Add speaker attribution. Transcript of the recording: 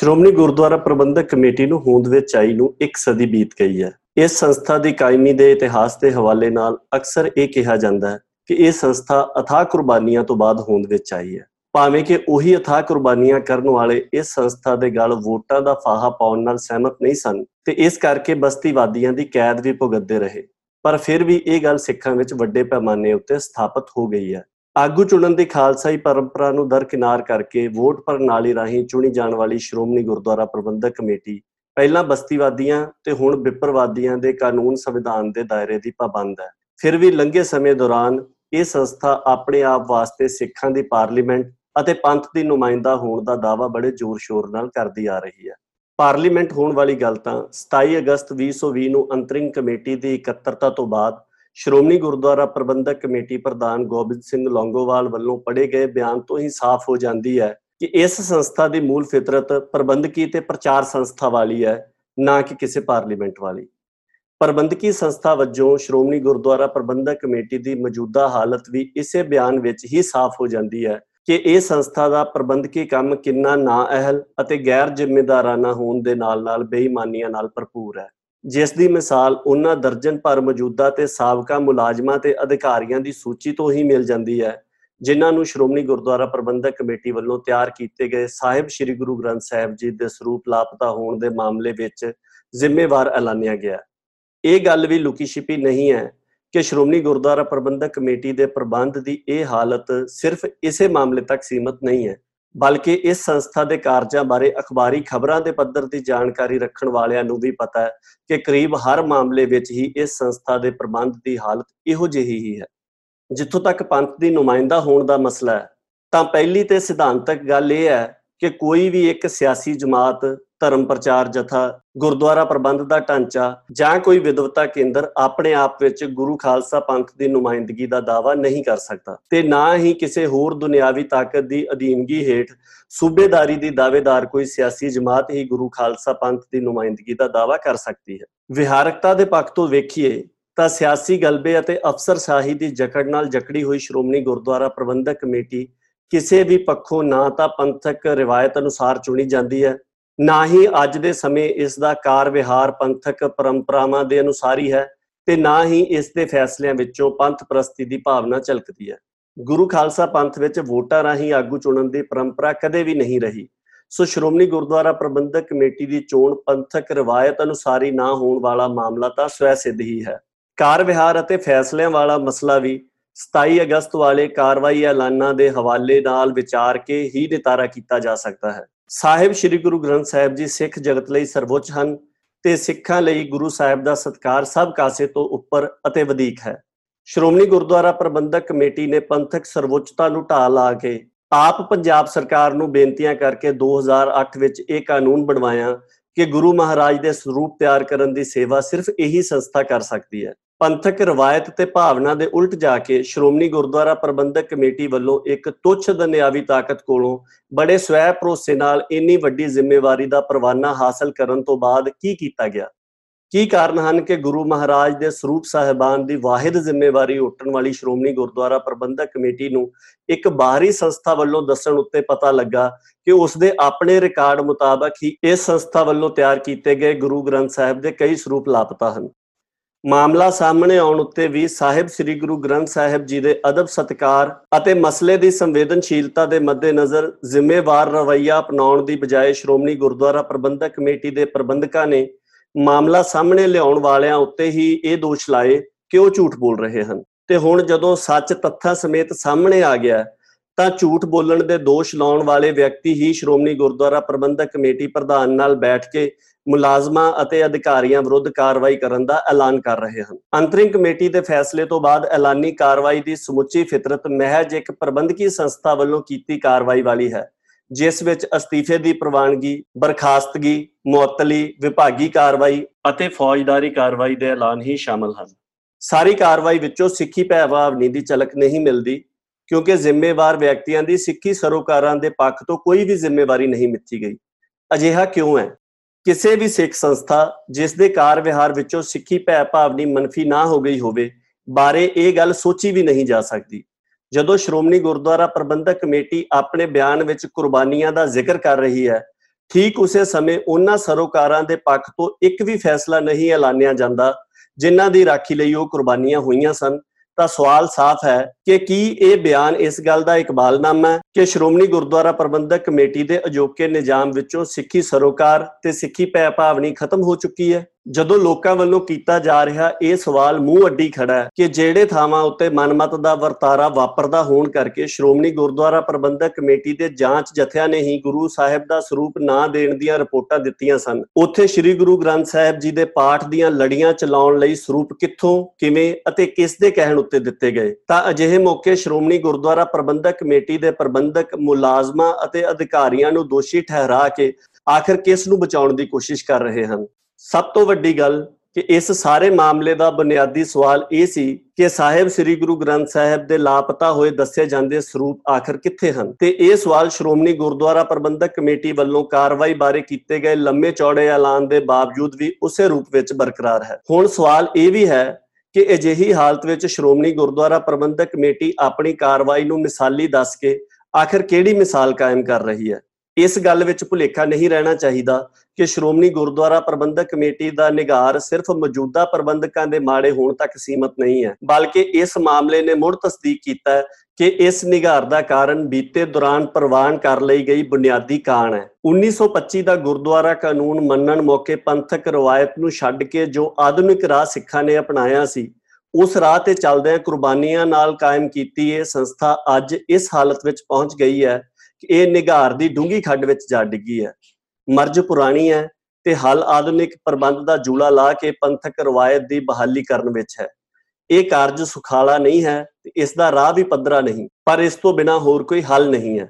Speaker 1: ਸ਼੍ਰੋਮਣੀ ਗੁਰਦੁਆਰਾ ਪ੍ਰਬੰਧਕ committee ਨੂੰ ਹੋਂਦ ਵਿੱਚ ਆਈ ਨੂੰ ਇੱਕ ਸਦੀ ਬੀਤ ਗਈ ਹੈ। ਇਸ ਸੰਸਥਾ ਦੀ ਕਾਇਮੀ ਦੇ ਇਤਿਹਾਸ ਦੇ ਹਵਾਲੇ ਨਾਲ ਅਕਸਰ ਇਹ ਕਿਹਾ ਜਾਂਦਾ ਹੈ ਕਿ ਇਹ ਸੰਸਥਾ ਅਥਾਹ ਕੁਰਬਾਨੀਆਂ ਤੋਂ ਬਾਅਦ ਹੋਂਦ ਵਿੱਚ ਆਈ ਹੈ। ਭਾਵੇਂ ਕਿ ਉਹੀ ਅਥਾਹ ਕੁਰਬਾਨੀਆਂ ਕਰਨ ਵਾਲੇ ਇਸ ਸੰਸਥਾ ਦੇ ਗਲ ਵੋਟਾਂ ਦਾ ਫਾਹਾ ਪਾਉਣ ਨਾਲ ਸਹਿਮਤ ਨਹੀਂ ਸਨ ਤੇ ਇਸ ਕਰਕੇ ਬਸਤੀਵਾਦੀਆਂ ਦੀ ਕੈਦ ਵੀ ਭੁਗਤਦੇ ਰਹੇ। ਪਰ ਫਿਰ ਵੀ ਇਹ ਗੱਲ ਸਿੱਖਾਂ ਵਿੱਚ ਵੱਡੇ ਪੈਮਾਨੇ ਉੱਤੇ ਸਥਾਪਿਤ ਹੋ ਗਈ ਹੈ। ਆਗੂ ਚੁਣਨ ਦੀ ਖਾਲਸਾਈ ਪਰੰਪਰਾ ਨੂੰ ਦਰਕਿਨਾਰ ਕਰਕੇ ਵੋਟ ਪ੍ਰਣਾਲੀ ਰਾਹੀਂ ਚੁਣੀ ਜਾਣ ਵਾਲੀ ਸ਼੍ਰੋਮਣੀ ਗੁਰਦੁਆਰਾ ਪ੍ਰਬੰਧਕ ਕਮੇਟੀ, ਪਹਿਲਾਂ ਬਸਤੀਵਾਦੀਆਂ ਤੇ ਹੁਣ ਵਿਪਰਵਾਦੀਆਂ ਦੇ ਕਾਨੂੰਨ ਸੰਵਿਧਾਨ ਦੇ ਦਾਇਰੇ ਦੀ ਪਾਬੰਦ ਹੈ। ਫਿਰ ਵੀ ਲੰਘੇ ਸਮੇਂ ਦੌਰਾਨ ਇਹ ਸੰਸਥਾ ਆਪਣੇ ਆਪ ਵਾਸਤੇ ਸਿੱਖਾਂ ਦੀ ਪਾਰਲੀਮੈਂਟ ਅਤੇ ਪੰਥ ਦੀ ਨੁਮਾਇੰਦਾ ਹੋਣ ਦਾ ਦਾਅਵਾ ਬੜੇ ਜ਼ੋਰ-ਸ਼ੋਰ ਨਾਲ ਕਰਦੀ ਆ ਰਹੀ ਹੈ। ਪਾਰਲੀਮੈਂਟ ਹੋਣ ਵਾਲੀ ਗੱਲ ਤਾਂ 27 ਅਗਸਤ 2020 ਨੂੰ ਅੰਤਰਿੰਗ ਕਮੇਟੀ ਦੀ ਇਕੱਤਰਤਾ ਤੋਂ ਬਾਅਦ ਸ਼੍ਰੋਮਣੀ ਗੁਰਦੁਆਰਾ ਪ੍ਰਬੰਧਕ ਕਮੇਟੀ ਪ੍ਰਧਾਨ ਗੋਬਿੰਦ ਸਿੰਘ ਲੌਂਗੋਵਾਲ ਵੱਲੋਂ ਪੜ੍ਹੇ ਗਏ ਬਿਆਨ ਤੋਂ ਹੀ ਸਾਫ਼ ਹੋ ਜਾਂਦੀ ਹੈ ਕਿ ਇਸ ਸੰਸਥਾ ਦੀ ਮੂਲ ਫਿਤਰਤ ਪ੍ਰਬੰਧਕੀ ਤੇ ਪ੍ਰਚਾਰ ਸੰਸਥਾ ਵਾਲੀ ਹੈ, ਨਾ ਕਿ ਕਿਸੇ ਪਾਰਲੀਮੈਂਟ ਵਾਲੀ। ਪ੍ਰਬੰਧਕੀ ਸੰਸਥਾ ਵਜੋਂ ਸ਼੍ਰੋਮਣੀ ਗੁਰਦੁਆਰਾ ਪ੍ਰਬੰਧਕ ਕਮੇਟੀ ਦੀ ਮੌਜੂਦਾ ਹਾਲਤ ਵੀ ਇਸੇ ਬਿਆਨ ਵਿੱਚ ਹੀ ਸਾਫ਼ ਹੋ ਜਾਂਦੀ ਹੈ ਕਿ ਇਹ ਸੰਸਥਾ ਦਾ ਪ੍ਰਬੰਧਕੀ ਕੰਮ ਕਿੰਨਾ ਨਾਅਹਿਲ ਅਤੇ ਗੈਰ ਜ਼ਿੰਮੇਦਾਰਾਨਾ ਹੋਣ ਦੇ ਨਾਲ-ਨਾਲ ਬੇਈਮਾਨੀਆਂ ਨਾਲ ਭਰਪੂਰ ਹੈ। ਜਿਸ ਦੀ ਮਿਸਾਲ ਉਹਨਾਂ ਦਰਜਨ ਭਰ ਮੌਜੂਦਾ ਤੇ ਸਾਬਕਾ ਮੁਲਾਜ਼ਮਾਂ ਤੇ ਅਧਿਕਾਰੀਆਂ ਦੀ ਸੂਚੀ ਤੋਂ ਹੀ ਮਿਲ ਜਾਂਦੀ ਹੈ, ਜਿਨ੍ਹਾਂ ਨੂੰ ਸ਼੍ਰੋਮਣੀ ਗੁਰਦੁਆਰਾ ਪ੍ਰਬੰਧਕ ਕਮੇਟੀ ਵੱਲੋਂ ਤਿਆਰ ਕੀਤੇ ਗਏ ਸਾਹਿਬ ਸ੍ਰੀ ਗੁਰੂ ਗ੍ਰੰਥ ਸਾਹਿਬ ਜੀ ਦੇ ਸਰੂਪ ਲਾਪਤਾ ਹੋਣ ਦੇ ਮਾਮਲੇ ਵਿੱਚ ਜ਼ਿੰਮੇਵਾਰ ਐਲਾਨਿਆ ਗਿਆ ਇਹ ਗੱਲ ਵੀ ਲੁਕੀ ਛਿਪੀ ਨਹੀਂ ਹੈ ਕਿ ਸ਼੍ਰੋਮਣੀ ਗੁਰਦੁਆਰਾ ਪ੍ਰਬੰਧਕ ਕਮੇਟੀ ਦੇ ਪ੍ਰਬੰਧ ਦੀ ਇਹ ਹਾਲਤ ਸਿਰਫ ਇਸੇ ਮਾਮਲੇ ਤੱਕ ਸੀਮਤ ਨਹੀਂ ਹੈ ਬਲਕਿ ਇਸ ਸੰਸਥਾ ਦੇ ਕਾਰਜਾਂ ਬਾਰੇ ਅਖਬਾਰੀ ਖਬਰਾਂ ਦੇ ਪੱਧਰ ਦੀ ਜਾਣਕਾਰੀ ਰੱਖਣ ਵਾਲਿਆਂ ਨੂੰ ਵੀ ਪਤਾ ਹੈ ਕਿ ਕਰੀਬ ਹਰ ਮਾਮਲੇ ਵਿੱਚ ਹੀ ਇਸ ਸੰਸਥਾ ਦੇ ਪ੍ਰਬੰਧ ਦੀ ਹਾਲਤ ਇਹੋ ਜਿਹੀ ਹੀ ਹੈ। ਜਿੱਥੋਂ ਤੱਕ ਪੰਥ ਦੀ ਨੁਮਾਇੰਦਾ ਹੋਣ ਦਾ ਮਸਲਾ ਹੈ, ਤਾਂ ਪਹਿਲੀ ਤੇ ਸਿਧਾਂਤਕ ਗੱਲ ਇਹ ਹੈ ਕਿ ਕੋਈ ਵੀ ਇੱਕ ਸਿਆਸੀ ਜਮਾਤ ਧਰਮ ਪ੍ਰਚਾਰ ਜਥਾ, ਗੁਰਦੁਆਰਾ ਪ੍ਰਬੰਧ ਦਾ ਢਾਂਚਾ ਜਾਂ ਕੋਈ ਵਿਦਵਤਾ ਕੇਂਦਰ ਆਪਣੇ ਆਪ ਵਿੱਚ ਗੁਰੂ ਖਾਲਸਾ ਪੰਥ ਦੀ ਨੁਮਾਇੰਦਗੀ ਦਾ ਦਾਵਾ ਨਹੀਂ ਕਰ ਸਕਦਾ ਤੇ ਨਾ ਹੀ ਕਿਸੇ ਹੋਰ ਦੁਨਿਆਵੀ ਤਾਕਤ ਦੀ ਅਧੀਨਗੀ ਹੇਠ ਸੂਬੇਦਾਰੀ ਦੀ ਦਾਅਵੇਦਾਰ ਕੋਈ ਸਿਆਸੀ ਜਮਾਤ ਹੀ ਗੁਰੂ ਖਾਲਸਾ ਪੰਥ ਦੀ ਨੁਮਾਇੰਦਗੀ ਦਾ ਦਾਵਾ ਕਰ ਸਕਦੀ ਹੈ। ਵਿਹਾਰਕਤਾ ਦੇ ਪੱਖ ਤੋਂ ਵੇਖੀਏ ਤਾਂ ਸਿਆਸੀ ਗਲਬੇ ਅਤੇ ਅਫਸਰਸ਼ਾਹੀ ਦੀ ਜਕੜ ਨਾਲ ਜਕੜੀ ਹੋਈ ਸ਼੍ਰੋਮਣੀ ਗੁਰਦੁਆਰਾ ਪ੍ਰਬੰਧਕ ਕਮੇਟੀ ਕਿਸੇ ਵੀ ਪੱਖੋਂ ਨਾ ਤਾਂ ਪੰਥਕ ਰਿਵਾਇਤ ਅਨੁਸਾਰ ਚੁਣੀ ਜਾਂਦੀ ਹੈ। ਨਾ ਹੀ ਅੱਜ ਦੇ ਸਮੇਂ ਇਸ ਦਾ ਕਾਰ ਵਿਹਾਰ ਪੰਥਕ ਪਰੰਪਰਾਵਾਂ ਦੇ ਅਨੁਸਾਰ ਹੀ ਹੈ ਤੇ ਨਾ ਹੀ ਇਸ ਦੇ ਫੈਸਲਿਆਂ ਵਿੱਚੋਂ ਪੰਥ ਪ੍ਰਸਤੀ ਦੀ ਭਾਵਨਾ ਝਲਕਦੀ ਹੈ। ਗੁਰੂ ਖਾਲਸਾ ਪੰਥ ਵਿੱਚ ਵੋਟਾਂ ਰਾਹੀਂ ਆਗੂ ਚੁਣਨ ਦੀ ਪਰੰਪਰਾ ਕਦੇ ਵੀ ਨਹੀਂ ਰਹੀ। ਸੋ ਸ਼੍ਰੋਮਣੀ ਗੁਰਦੁਆਰਾ ਪ੍ਰਬੰਧਕ ਕਮੇਟੀ ਦੀ ਚੋਣ ਪੰਥਕ ਰਿਵਾਇਤ ਅਨੁਸਾਰੀ ਨਾ ਹੋਣ ਵਾਲਾ ਮਾਮਲਾ ਤਾਂ ਸਵੈ ਸਿੱਧ ਹੀ ਹੈ। ਕਾਰ ਵਿਹਾਰ ਅਤੇ ਫੈਸਲਿਆਂ ਵਾਲਾ ਮਸਲਾ ਵੀ 27 ਅਗਸਤ ਵਾਲੇ ਕਾਰਵਾਈ ਐਲਾਨਾਂ ਦੇ ਹਵਾਲੇ ਨਾਲ ਵਿਚਾਰ ਕੇ ਹੀ ਨਿਤਾਰਾ ਕੀਤਾ ਜਾ ਸਕਦਾ ਹੈ। ਸਾਹਿਬ ਸ੍ਰੀ ਗੁਰੂ ਗ੍ਰੰਥ ਸਾਹਿਬ ਜੀ ਸਿੱਖ ਜਗਤ ਲਈ ਸਰਵਉੱਚ ਹਨ ਤੇ ਸਿੱਖਾਂ ਲਈ ਗੁਰੂ ਸਾਹਿਬ ਦਾ ਸਤਕਾਰ ਸਭ ਕਾਸੇ ਤੋਂ ਉੱਪਰ ਅਤੇ ਵਧੇਕ ਹੈ। ਸ਼੍ਰੋਮਣੀ ਗੁਰਦੁਆਰਾ ਪ੍ਰਬੰਧਕ ਕਮੇਟੀ ਨੇ ਪੰਥਕ ਸਰਵਉੱਚਤਾ ਨੂੰ ਢਾਹ ਲਾ ਕੇ ਆਪ ਪੰਜਾਬ ਸਰਕਾਰ ਨੂੰ ਬੇਨਤੀਆਂ ਕਰਕੇ 2008 ਵਿੱਚ ਇਹ ਕਾਨੂੰਨ ਬਣਵਾਇਆ ਕਿ ਗੁਰੂ ਮਹਾਰਾਜ ਦੇ ਸਰੂਪ ਤਿਆਰ ਕਰਨ ਦੀ ਸੇਵਾ ਸਿਰਫ ਇਹੀ ਸੰਸਥਾ ਕਰ ਸਕਦੀ ਹੈ। ਪੰਥਕ ਰਵਾਇਤ ਤੇ ਭਾਵਨਾ ਦੇ ਉਲਟ ਜਾ ਕੇ ਸ਼੍ਰੋਮਣੀ ਗੁਰਦੁਆਰਾ ਪ੍ਰਬੰਧਕ ਕਮੇਟੀ ਵੱਲੋਂ ਇੱਕ ਤੁੱਛ ਦੁਨਿਆਵੀ ਤਾਕਤ ਕੋਲੋਂ ਬੜੇ ਸਵੈ ਭਰੋਸੇ ਨਾਲ ਇੰਨੀ ਵੱਡੀ ਜ਼ਿੰਮੇਵਾਰੀ ਦਾ ਪਰਵਾਨਾ ਹਾਸਲ ਕਰਨ ਤੋਂ ਬਾਅਦ ਕੀ ਕੀਤਾ ਗਿਆ? ਕੀ ਕਾਰਨ ਹਨ ਕਿ ਗੁਰੂ ਮਹਾਰਾਜ ਦੇ ਸਰੂਪ ਸਾਹਿਬਾਨ ਦੀ ਵਾਹਿਦ ਜ਼ਿੰਮੇਵਾਰੀ ਉੱਟਣ ਵਾਲੀ ਸ਼੍ਰੋਮਣੀ ਗੁਰਦੁਆਰਾ ਪ੍ਰਬੰਧਕ ਕਮੇਟੀ ਨੂੰ ਇੱਕ ਬਾਹਰੀ ਸੰਸਥਾ ਵੱਲੋਂ ਦੱਸਣ ਉੱਤੇ ਪਤਾ ਲੱਗਾ ਕਿ ਉਸ ਦੇ ਆਪਣੇ ਰਿਕਾਰਡ ਮੁਤਾਬਕ ਹੀ ਇਸ ਸੰਸਥਾ ਵੱਲੋਂ ਤਿਆਰ ਕੀਤੇ ਗਏ ਗੁਰੂ ਗ੍ਰੰਥ ਸਾਹਿਬ ਦੇ ਕਈ ਸਰੂਪ ਲਾਪਤਾ ਹਨ। ਮਾਮਲਾ ਸਾਹਮਣੇ ਆਉਣ ਉੱਤੇ ਵੀ ਸਾਹਿਬ ਸ੍ਰੀ ਗੁਰੂ ਗ੍ਰੰਥ ਸਾਹਿਬ ਜੀ ਦੇ ਅਦਬ ਸਤਕਾਰ ਅਤੇ ਮਸਲੇ ਦੀ ਸੰਵੇਦਨਸ਼ੀਲਤਾ ਦੇ ਮੱਦੇਨਜ਼ਰ ਜ਼ਿੰਮੇਵਾਰ ਰਵੱਈਆ ਅਪਣਾਉਣ ਦੀ ਬਜਾਏ ਸ਼੍ਰੋਮਣੀ ਗੁਰਦੁਆਰਾ ਪ੍ਰਬੰਧਕ ਕਮੇਟੀ ਦੇ ਪ੍ਰਬੰਧਕਾਂ ਨੇ ਮਾਮਲਾ ਸਾਹਮਣੇ ਲਿਆਉਣ ਵਾਲਿਆਂ ਉੱਤੇ ਹੀ ਇਹ ਦੋਸ਼ ਲਾਏ ਕਿ ਉਹ ਝੂਠ ਬੋਲ ਰਹੇ ਹਨ। ਤੇ ਹੁਣ ਜਦੋਂ ਸੱਚ ਤੱਥਾਂ ਸਮੇਤ ਸਾਹਮਣੇ ਆ ਗਿਆ ਤਾਂ ਝੂਠ ਬੋਲਣ ਦੇ ਦੋਸ਼ ਲਾਉਣ ਵਾਲੇ ਵਿਅਕਤੀ ਹੀ ਸ਼੍ਰੋਮਣੀ ਗੁਰਦੁਆਰਾ ਪ੍ਰਬੰਧਕ ਕਮੇਟੀ ਪ੍ਰਧਾਨ ਨਾਲ ਬੈਠ ਕੇ ਮੁਲਾਜ਼ਮਾਂ ਅਤੇ ਅਧਿਕਾਰੀਆਂ ਵਿਰੁੱਧ ਕਾਰਵਾਈ ਕਰਨ ਦਾ ਐਲਾਨ ਕਰ ਰਹੇ ਹਨ। ਅੰਤਰਿੰਗ ਕਮੇਟੀ ਦੇ ਫੈਸਲੇ ਤੋਂ ਬਾਅਦ ਐਲਾਨੀ ਕਾਰਵਾਈ ਦੀ ਸਮੁੱਚੀ ਫਿਤਰਤ ਮਹਿਜ ਇੱਕ ਪ੍ਰਬੰਧਕੀ ਸੰਸਥਾ ਵੱਲੋਂ ਕੀਤੀ ਕਾਰਵਾਈ ਵਾਲੀ ਹੈ, ਜਿਸ ਵਿੱਚ ਅਸਤੀਫੇ ਦੀ ਪ੍ਰਵਾਨਗੀ, ਬਰਖਾਸਤਗੀ, ਮੁਅੱਤਲੀ, ਵਿਭਾਗੀ ਕਾਰਵਾਈ ਅਤੇ ਫੌਜਦਾਰੀ ਕਾਰਵਾਈ ਦੇ ਐਲਾਨ ਹੀ ਸ਼ਾਮਲ ਹਨ। ਸਾਰੀ ਕਾਰਵਾਈ ਵਿੱਚੋਂ ਸਿੱਖੀ ਭੈਭਾਵਨੀ ਦੀ ਝਲਕ ਨਹੀਂ ਮਿਲਦੀ ਕਿਉਂਕਿ ਜ਼ਿੰਮੇਵਾਰ ਵਿਅਕਤੀਆਂ ਦੀ ਸਿੱਖੀ ਸਰੋਕਾਰਾਂ ਦੇ ਪੱਖ ਤੋਂ ਕੋਈ ਵੀ ਜ਼ਿੰਮੇਵਾਰੀ ਨਹੀਂ ਮਿੱਥੀ ਗਈ। ਅਜਿਹਾ ਕਿਉਂ ਹੈ? ਕਿਸੇ ਵੀ ਸਿੱਖ ਸੰਸਥਾ ਜਿਸ ਦੇ ਕਾਰ ਵਿਹਾਰ ਵਿੱਚੋਂ ਸਿੱਖੀ ਭੈ ਭਾਵਨੀ ਮੰਨਫੀ ਨਾ ਹੋ ਗਈ ਹੋਵੇ, ਬਾਰੇ ਇਹ ਗੱਲ ਸੋਚੀ ਵੀ ਨਹੀਂ ਜਾ ਸਕਦੀ। ਜਦੋਂ ਸ਼੍ਰੋਮਣੀ ਗੁਰਦੁਆਰਾ ਪ੍ਰਬੰਧਕ ਕਮੇਟੀ ਆਪਣੇ ਬਿਆਨ ਵਿੱਚ ਕੁਰਬਾਨੀਆਂ ਦਾ ਜ਼ਿਕਰ ਕਰ ਰਹੀ ਹੈ, ਠੀਕ ਉਸੇ ਸਮੇਂ ਉਹਨਾਂ ਸਰੋਕਾਰਾਂ ਦੇ ਪੱਖ ਤੋਂ ਇੱਕ ਵੀ ਫੈਸਲਾ ਨਹੀਂ ਐਲਾਨਿਆ ਜਾਂਦਾ, ਜਿਨ੍ਹਾਂ ਦੀ ਰਾਖੀ ਲਈ ਉਹ ਕੁਰਬਾਨੀਆਂ ਹੋਈਆਂ ਸਨ। ਤਾਂ ਸਵਾਲ ਸਾਫ਼ ਹੈ ਕਿ ਕੀ ਇਹ ਬਿਆਨ ਇਸ ਗੱਲ ਦਾ ਇਕਬਾਲਨਾਮਾ ਹੈ ਕਿ ਸ਼੍ਰੋਮਣੀ ਗੁਰਦੁਆਰਾ ਪ੍ਰਬੰਧਕ ਕਮੇਟੀ ਦੇ ਅਜੋਕੇ ਨਿਜ਼ਾਮ ਵਿੱਚੋਂ ਸਿੱਖੀ ਸਰੋਕਾਰ ਤੇ ਸਿੱਖੀ ਭੈ ਭਾਵਨੀ ਖਤਮ ਹੋ ਚੁੱਕੀ ਹੈ? ਜਦੋਂ ਲੋਕਾਂ ਵੱਲੋਂ ਕੀਤਾ ਜਾ ਰਿਹਾ ਇਹ ਸਵਾਲ ਮੂੰਹ ਅੱਡੀ ਖੜਾ ਹੈ ਕਿ ਜਿਹੜੇ ਥਾਵਾਂ ਉੱਤੇ ਮਨਮਤ ਦਾ ਵਰਤਾਰਾ ਵਾਪਰਦਾ ਹੋਣ ਕਰਕੇ ਸ਼੍ਰੋਮਣੀ ਗੁਰਦੁਆਰਾ ਪ੍ਰਬੰਧਕ ਕਮੇਟੀ ਦੇ ਜਾਂਚ ਜਥਿਆਂ ਨੇ ਹੀ ਗੁਰੂ ਸਾਹਿਬ ਦਾ ਸਰੂਪ ਨਾ ਦੇਣ ਦੀਆਂ ਰਿਪੋਰਟਾਂ ਦਿੱਤੀਆਂ ਸਨ। ਉੱਥੇ ਸ੍ਰੀ ਗੁਰੂ ਗ੍ਰੰਥ ਸਾਹਿਬ ਜੀ ਦੇ ਪਾਠ ਦੀਆਂ ਲੜੀਆਂ ਚਲਾਉਣ ਲਈ ਸਰੂਪ ਕਿੱਥੋਂ, ਕਿਵੇਂ ਅਤੇ ਕਿਸ ਦੇ ਕਹਿਣ ਉੱਤੇ ਦਿੱਤੇ ਗਏ? ਤਾਂ ਅਜਿਹੇ ਮੌਕੇ ਸ਼੍ਰੋਮਣੀ ਗੁਰਦੁਆਰਾ ਪ੍ਰਬੰਧਕ ਕਮੇਟੀ ਦੇ ਪ੍ਰਬੰਧਕ ਮੁਲਾਜ਼ਮਾਂ ਅਤੇ ਅਧਿਕਾਰੀਆਂ ਨੂੰ ਦੋਸ਼ੀ ਠਹਿਰਾ ਕੇ ਆਖਰ ਕਿਸ ਨੂੰ ਬਚਾਉਣ ਦੀ ਕੋਸ਼ਿਸ਼ ਕਰ ਰਹੇ ਹਨ? ਸਭ ਤੋਂ ਵੱਡੀ ਗੱਲ ਕਿ ਇਸ ਸਾਰੇ ਮਾਮਲੇ ਦਾ ਬੁਨਿਆਦੀ ਸਵਾਲ ਇਹ ਸੀ ਕਿ ਸਾਹਿਬ ਸ੍ਰੀ ਗੁਰੂ ਗ੍ਰੰਥ ਸਾਹਿਬ ਦੇ ਲਾਪਤਾ ਹੋਏ ਦੱਸੇ ਜਾਂਦੇ ਸਰੂਪ ਆਖਰ ਕਿੱਥੇ ਹਨ? ਤੇ ਇਹ ਸਵਾਲ ਸ਼੍ਰੋਮਣੀ ਗੁਰਦੁਆਰਾ ਪ੍ਰਬੰਧਕ ਕਮੇਟੀ ਵੱਲੋਂ ਕਾਰਵਾਈ ਬਾਰੇ ਕੀਤੇ ਗਏ ਲੰਮੇ ਚੌੜੇ ਐਲਾਨ ਦੇ ਬਾਵਜੂਦ ਵੀ ਉਸੇ ਰੂਪ ਵਿੱਚ ਬਰਕਰਾਰ ਹੈ। ਹੁਣ ਸਵਾਲ ਇਹ ਵੀ ਹੈ ਕਿ ਅਜਿਹੀ ਹਾਲਤ ਵਿੱਚ ਸ਼੍ਰੋਮਣੀ ਗੁਰਦੁਆਰਾ ਪ੍ਰਬੰਧਕ ਕਮੇਟੀ ਆਪਣੀ ਕਾਰਵਾਈ ਨੂੰ ਮਿਸਾਲੀ ਦੱਸ ਕੇ ਆਖਰ ਕਿਹੜੀ ਮਿਸਾਲ ਕਾਇਮ ਕਰ ਰਹੀ ਹੈ? ਇਸ ਗੱਲ ਵਿੱਚ ਭੁਲੇਖਾ ਨਹੀਂ ਰਹਿਣਾ ਚਾਹੀਦਾ ਕਿ ਸ਼੍ਰੋਮਣੀ ਗੁਰਦੁਆਰਾ ਪ੍ਰਬੰਧਕ ਕਮੇਟੀ ਦਾ ਨਿਗਾਰ ਸਿਰਫ ਮੌਜੂਦਾ ਪ੍ਰਬੰਧਕਾਂ ਦੇ ਮਾੜੇ ਹੋਣ ਤੱਕ ਸੀਮਤ ਨਹੀਂ ਹੈ, ਬਲਕਿ ਇਸ ਮਾਮਲੇ ਨੇ ਮੁੜ ਤਸਦੀਕ ਕੀਤਾ ਹੈ ਕਿ ਇਸ ਨਿਗਾਰ ਦਾ ਕਾਰਨ ਬੀਤੇ ਦੌਰਾਨ ਪ੍ਰਵਾਨ ਕਰ ਲਈ ਗਈ ਬੁਨਿਆਦੀ ਕਾਣ ਹੈ। 1925 ਦਾ ਗੁਰਦੁਆਰਾ ਕਾਨੂੰਨ ਮੰਨਣ ਮੌਕੇ ਪੰਥਕ ਰਵਾਇਤ ਨੂੰ ਛੱਡ ਕੇ ਜੋ ਆਧੁਨਿਕ ਰਾਹ ਸਿੱਖਾਂ ਨੇ ਅਪਣਾਇਆ ਸੀ, ਉਸ ਰਾਹ ਤੇ ਚੱਲਦਿਆਂ ਕੁਰਬਾਨੀਆਂ ਨਾਲ ਕਾਇਮ ਕੀਤੀ ਇਹ ਸੰਸਥਾ ਅੱਜ ਇਸ ਹਾਲਤ ਵਿੱਚ ਪਹੁੰਚ ਗਈ ਹੈ ਕਿ ਇਹ ਨਿਗਾਰ ਦੀ ਡੂੰਗੀ ਖੱਡ ਵਿੱਚ ਜਾ ਡਿੱਗੀ ਹੈ। ਮਰਜ਼ ਪੁਰਾਣੀ ਹੈ ਤੇ ਹਲ ਆਧੁਨਿਕ ਪ੍ਰਬੰਧ ਦਾ ਜੂਲਾ ਲਾ ਕੇ ਪੰਥਕ ਰਵਾਇਤ ਦੀ ਬਹਾਲੀ ਕਰਨ ਵਿੱਚ ਹੈ। ਇਹ ਕਾਰਜ ਸੁਖਾਲਾ ਨਹੀਂ ਹੈ ਤੇ ਇਸ ਦਾ ਰਾਹ ਵੀ ਪੱਧਰਾ ਨਹੀਂ, ਪਰ ਇਸ ਤੋਂ ਬਿਨਾ ਹੋਰ ਕੋਈ ਹੱਲ ਨਹੀਂ ਹੈ।